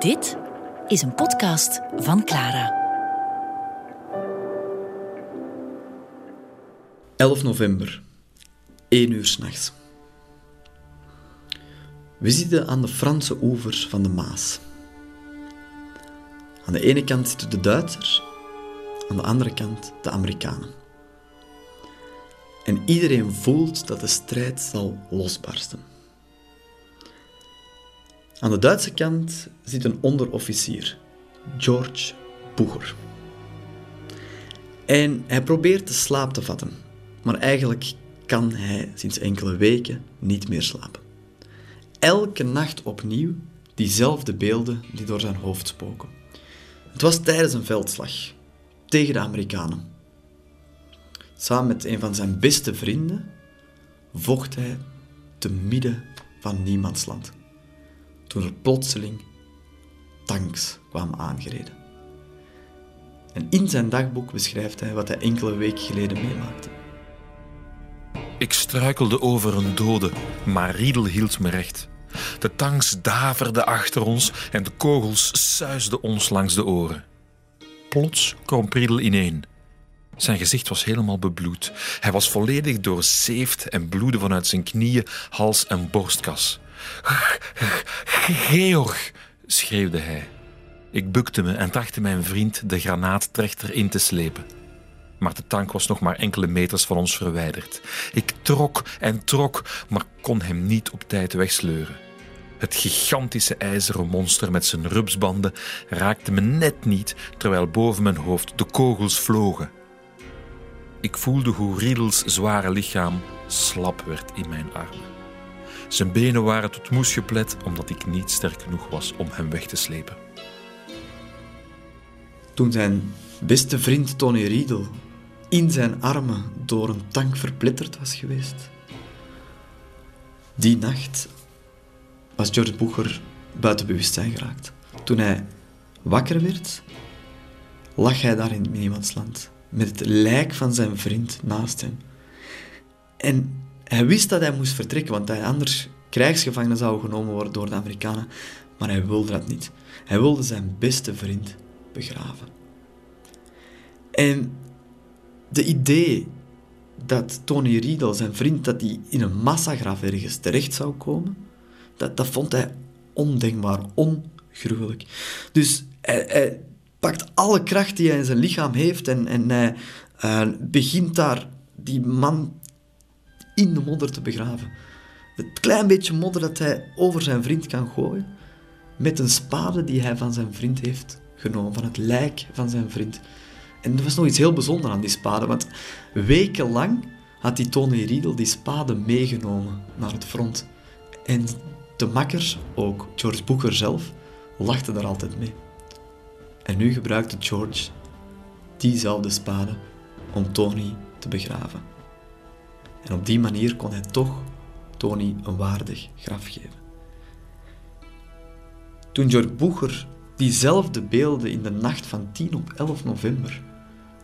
Dit is een podcast van Clara. 11 november, 1 uur s'nachts. We zitten aan de Franse oevers van de Maas. Aan de ene kant zitten de Duitsers, aan de andere kant de Amerikanen. En iedereen voelt dat de strijd zal losbarsten. Aan de Duitse kant zit een onderofficier, George Bucher. En hij probeert de slaap te vatten, maar eigenlijk kan hij sinds enkele weken niet meer slapen. Elke nacht opnieuw diezelfde beelden die door zijn hoofd spoken. Het was tijdens een veldslag tegen de Amerikanen. Samen met een van zijn beste vrienden vocht hij te midden van niemandsland. Toen er plotseling tanks kwamen aangereden. En in zijn dagboek beschrijft hij wat hij enkele weken geleden meemaakte. Ik struikelde over een dode, maar Riedel hield me recht. De tanks daverden achter ons en de kogels suisden ons langs de oren. Plots kromp Riedel ineen. Zijn gezicht was helemaal bebloed. Hij was volledig doorzeefd en bloedde vanuit zijn knieën, hals en borstkas. Georg, schreeuwde hij. Ik bukte me en trachtte mijn vriend de granaattrechter in te slepen. Maar de tank was nog maar enkele meters van ons verwijderd. Ik trok en trok, maar kon hem niet op tijd wegsleuren. Het gigantische ijzeren monster met zijn rupsbanden raakte me net niet, terwijl boven mijn hoofd de kogels vlogen. Ik voelde hoe Riedels zware lichaam slap werd in mijn armen. Zijn benen waren tot moes geplet omdat ik niet sterk genoeg was om hem weg te slepen. Toen zijn beste vriend Tony Riedel in zijn armen door een tank verpletterd was geweest. Die nacht was George Bucher buiten bewustzijn geraakt. Toen hij wakker werd, lag hij daar in het niemandsland met het lijk van zijn vriend naast hem. En hij wist dat hij moest vertrekken, want hij anders krijgsgevangene zou genomen worden door de Amerikanen, maar hij wilde dat niet. Hij wilde zijn beste vriend begraven. En de idee dat Tony Riedel, zijn vriend, dat hij in een massagraf ergens terecht zou komen, dat, dat vond hij ondenkbaar, ongruwelijk. Dus hij, pakt alle kracht die hij in zijn lichaam heeft en, en hij uh, begint daar die man in de modder te begraven. Het klein beetje modder dat hij over zijn vriend kan gooien, met een spade die hij van zijn vriend heeft genomen, van het lijk van zijn vriend. En er was nog iets heel bijzonders aan die spade, want wekenlang had die Tony Riedel die spade meegenomen naar het front. En de makkers, ook George Booker zelf, lachten daar altijd mee. En nu gebruikte George diezelfde spade om Tony te begraven. En op die manier kon hij toch Tony een waardig graf geven. Toen George Booker diezelfde beelden in de nacht van 10 op 11 november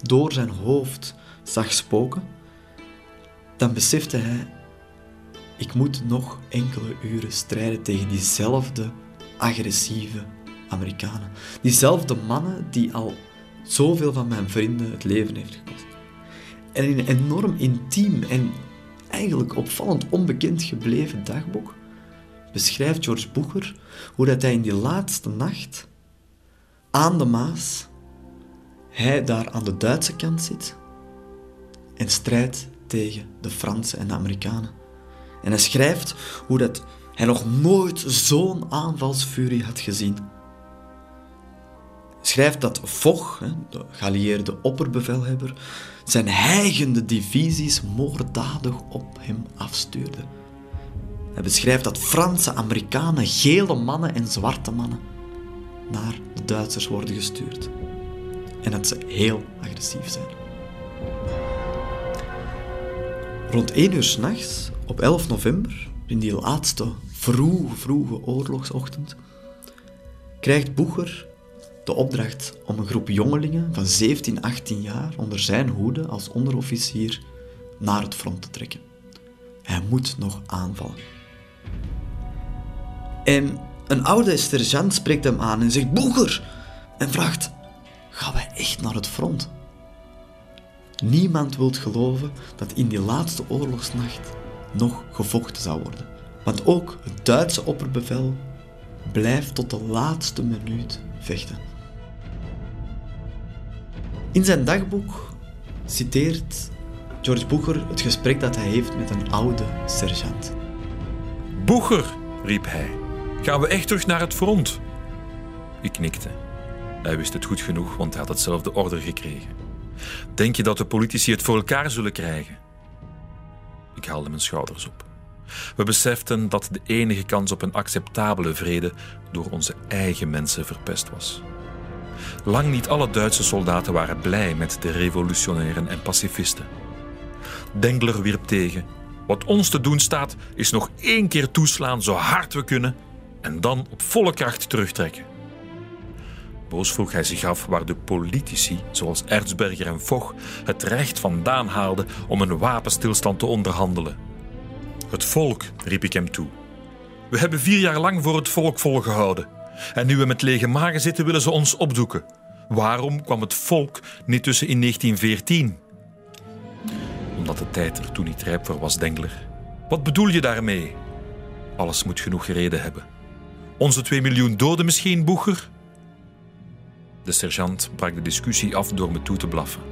door zijn hoofd zag spoken, dan besefte hij: ik moet nog enkele uren strijden tegen diezelfde agressieve Amerikanen. Diezelfde mannen die al zoveel van mijn vrienden het leven heeft gekost. En in een enorm intiem en eigenlijk opvallend onbekend gebleven dagboek beschrijft George Boeker hoe dat hij in die laatste nacht aan de Maas, hij daar aan de Duitse kant zit en strijdt tegen de Fransen en de Amerikanen. En hij schrijft hoe dat hij nog nooit zo'n aanvalsfurie had gezien schrijft dat Foch, de geallieerde opperbevelhebber, zijn heigende divisies moorddadig op hem afstuurde. Hij beschrijft dat Franse, Amerikanen, gele mannen en zwarte mannen naar de Duitsers worden gestuurd. En dat ze heel agressief zijn. Rond 1 uur s'nachts, op 11 november, in die laatste vroege, vroege oorlogsochtend, krijgt Boeger de opdracht om een groep jongelingen van 17, 18 jaar onder zijn hoede als onderofficier naar het front te trekken. Hij moet nog aanvallen. En Een oude sergeant spreekt hem aan en zegt Boeger! En vraagt, gaan wij echt naar het front? Niemand wil geloven dat in die laatste oorlogsnacht nog gevochten zou worden. Want ook het Duitse opperbevel blijft tot de laatste minuut vechten. In zijn dagboek citeert George Boeger het gesprek dat hij heeft met een oude sergeant. Boeger, riep hij, gaan we echt terug naar het front? Ik knikte. Hij wist het goed genoeg, want hij had hetzelfde order gekregen. Denk je dat de politici het voor elkaar zullen krijgen? Ik haalde mijn schouders op. We beseften dat de enige kans op een acceptabele vrede door onze eigen mensen verpest was. Lang niet alle Duitse soldaten waren blij met de revolutionairen en pacifisten. Dengler wierp tegen: Wat ons te doen staat, is nog één keer toeslaan zo hard we kunnen en dan op volle kracht terugtrekken. Boos vroeg hij zich af waar de politici, zoals Erzberger en Foch, het recht vandaan haalden om een wapenstilstand te onderhandelen. Het volk, riep ik hem toe. We hebben vier jaar lang voor het volk volgehouden. En nu we met lege magen zitten, willen ze ons opdoeken. Waarom kwam het volk niet tussen in 1914? Omdat de tijd er toen niet rijp voor was, Dengler. Wat bedoel je daarmee? Alles moet genoeg reden hebben. Onze twee miljoen doden misschien, Boeger? De sergeant brak de discussie af door me toe te blaffen.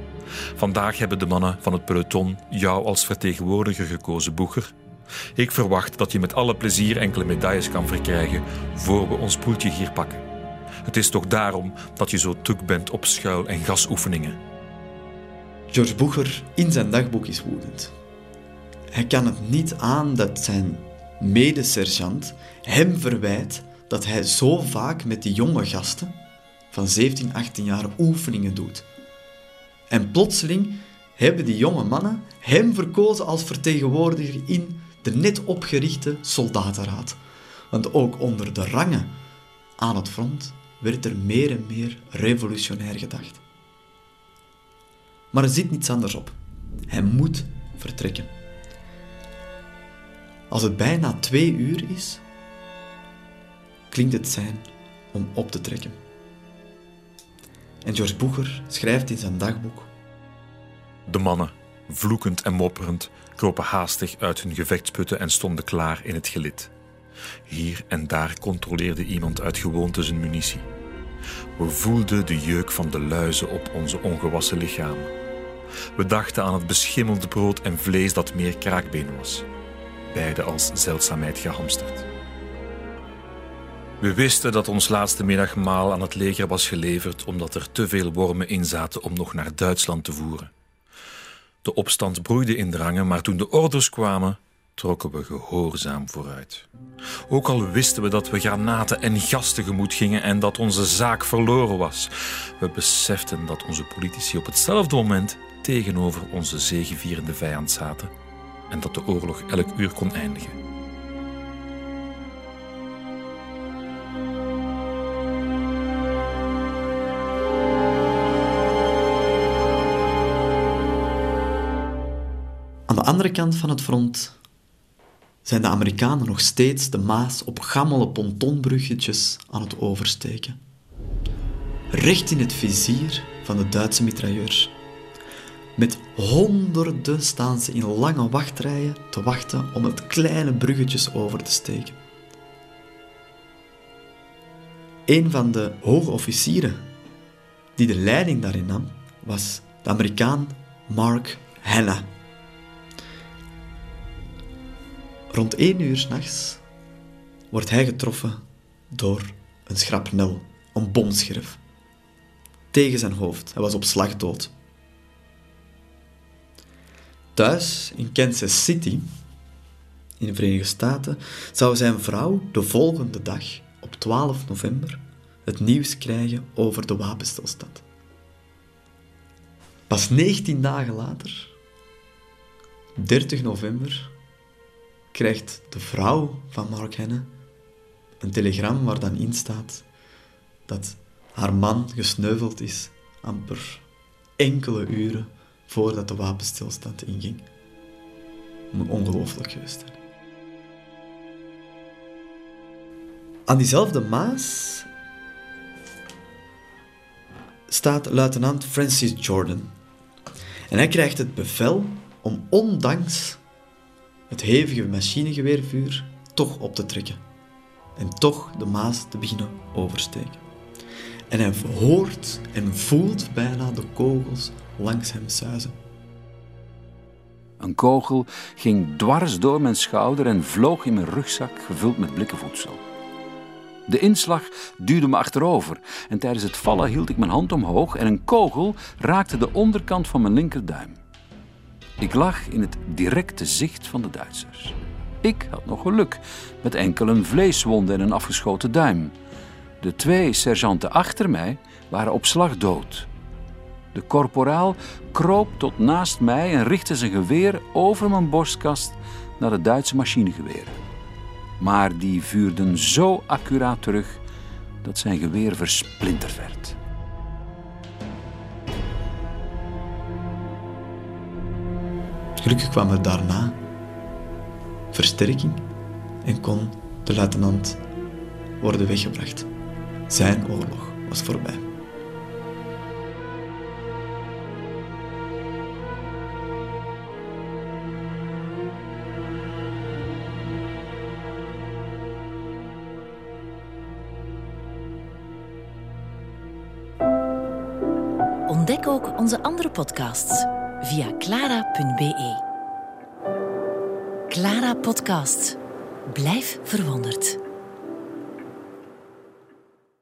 Vandaag hebben de mannen van het peloton jou als vertegenwoordiger gekozen, Boeger. Ik verwacht dat je met alle plezier enkele medailles kan verkrijgen voor we ons poeltje hier pakken. Het is toch daarom dat je zo tuk bent op schuil- en gasoefeningen. George Boeger in zijn dagboek is woedend. Hij kan het niet aan dat zijn medesergeant hem verwijt dat hij zo vaak met die jonge gasten van 17, 18 jaar oefeningen doet. En plotseling hebben die jonge mannen hem verkozen als vertegenwoordiger in de net opgerichte soldatenraad. Want ook onder de rangen aan het front werd er meer en meer revolutionair gedacht. Maar er zit niets anders op. Hij moet vertrekken. Als het bijna twee uur is, klinkt het zijn om op te trekken. En George Boeger schrijft in zijn dagboek: De mannen, vloekend en mopperend, kropen haastig uit hun gevechtsputten en stonden klaar in het gelid. Hier en daar controleerde iemand uit gewoonte zijn munitie. We voelden de jeuk van de luizen op onze ongewassen lichamen. We dachten aan het beschimmelde brood en vlees dat meer kraakbeen was, beide als zeldzaamheid gehamsterd. We wisten dat ons laatste middagmaal aan het leger was geleverd omdat er te veel wormen in zaten om nog naar Duitsland te voeren. De opstand broeide in drangen, maar toen de orders kwamen, trokken we gehoorzaam vooruit. Ook al wisten we dat we granaten en gas tegemoet gingen en dat onze zaak verloren was, we beseften dat onze politici op hetzelfde moment tegenover onze zegevierende vijand zaten en dat de oorlog elk uur kon eindigen. Andere kant van het front zijn de Amerikanen nog steeds de Maas op gammele pontonbruggetjes aan het oversteken. Recht in het vizier van de Duitse mitrailleurs. Met honderden staan ze in lange wachtrijen te wachten om het kleine bruggetjes over te steken. Een van de hoge officieren die de leiding daarin nam, was de Amerikaan Mark Hanna. Rond één uur s'nachts wordt hij getroffen door een schrapnel, een bomscherf. Tegen zijn hoofd. Hij was op slag dood. Thuis in Kansas City, in de Verenigde Staten, zou zijn vrouw de volgende dag, op 12 november, het nieuws krijgen over de wapenstilstand. Pas 19 dagen later, 30 november, krijgt de vrouw van Mark Henne een telegram waar dan in staat dat haar man gesneuveld is amper enkele uren voordat de wapenstilstand inging. Ongelooflijk geweest. Aan diezelfde Maas staat luitenant Francis Jordan. En hij krijgt het bevel om ondanks het hevige machinegeweervuur toch op te trekken. En toch de Maas te beginnen oversteken. En hij hoort en voelt bijna de kogels langs hem suizen. Een kogel ging dwars door mijn schouder en vloog in mijn rugzak gevuld met blikkenvoedsel. De inslag duwde me achterover en tijdens het vallen hield ik mijn hand omhoog en een kogel raakte de onderkant van mijn linkerduim. Ik lag in het directe zicht van de Duitsers. Ik had nog geluk met enkel een vleeswonde en een afgeschoten duim. De twee sergeanten achter mij waren op slag dood. De korporaal kroop tot naast mij en richtte zijn geweer over mijn borstkast naar de Duitse machinegeweren. Maar die vuurden zo accuraat terug dat zijn geweer versplinterd werd. Gelukkig kwam er daarna versterking en kon de luitenant worden weggebracht. Zijn oorlog was voorbij. Ontdek ook onze andere podcasts via clara.be. Clara Podcast. Blijf verwonderd.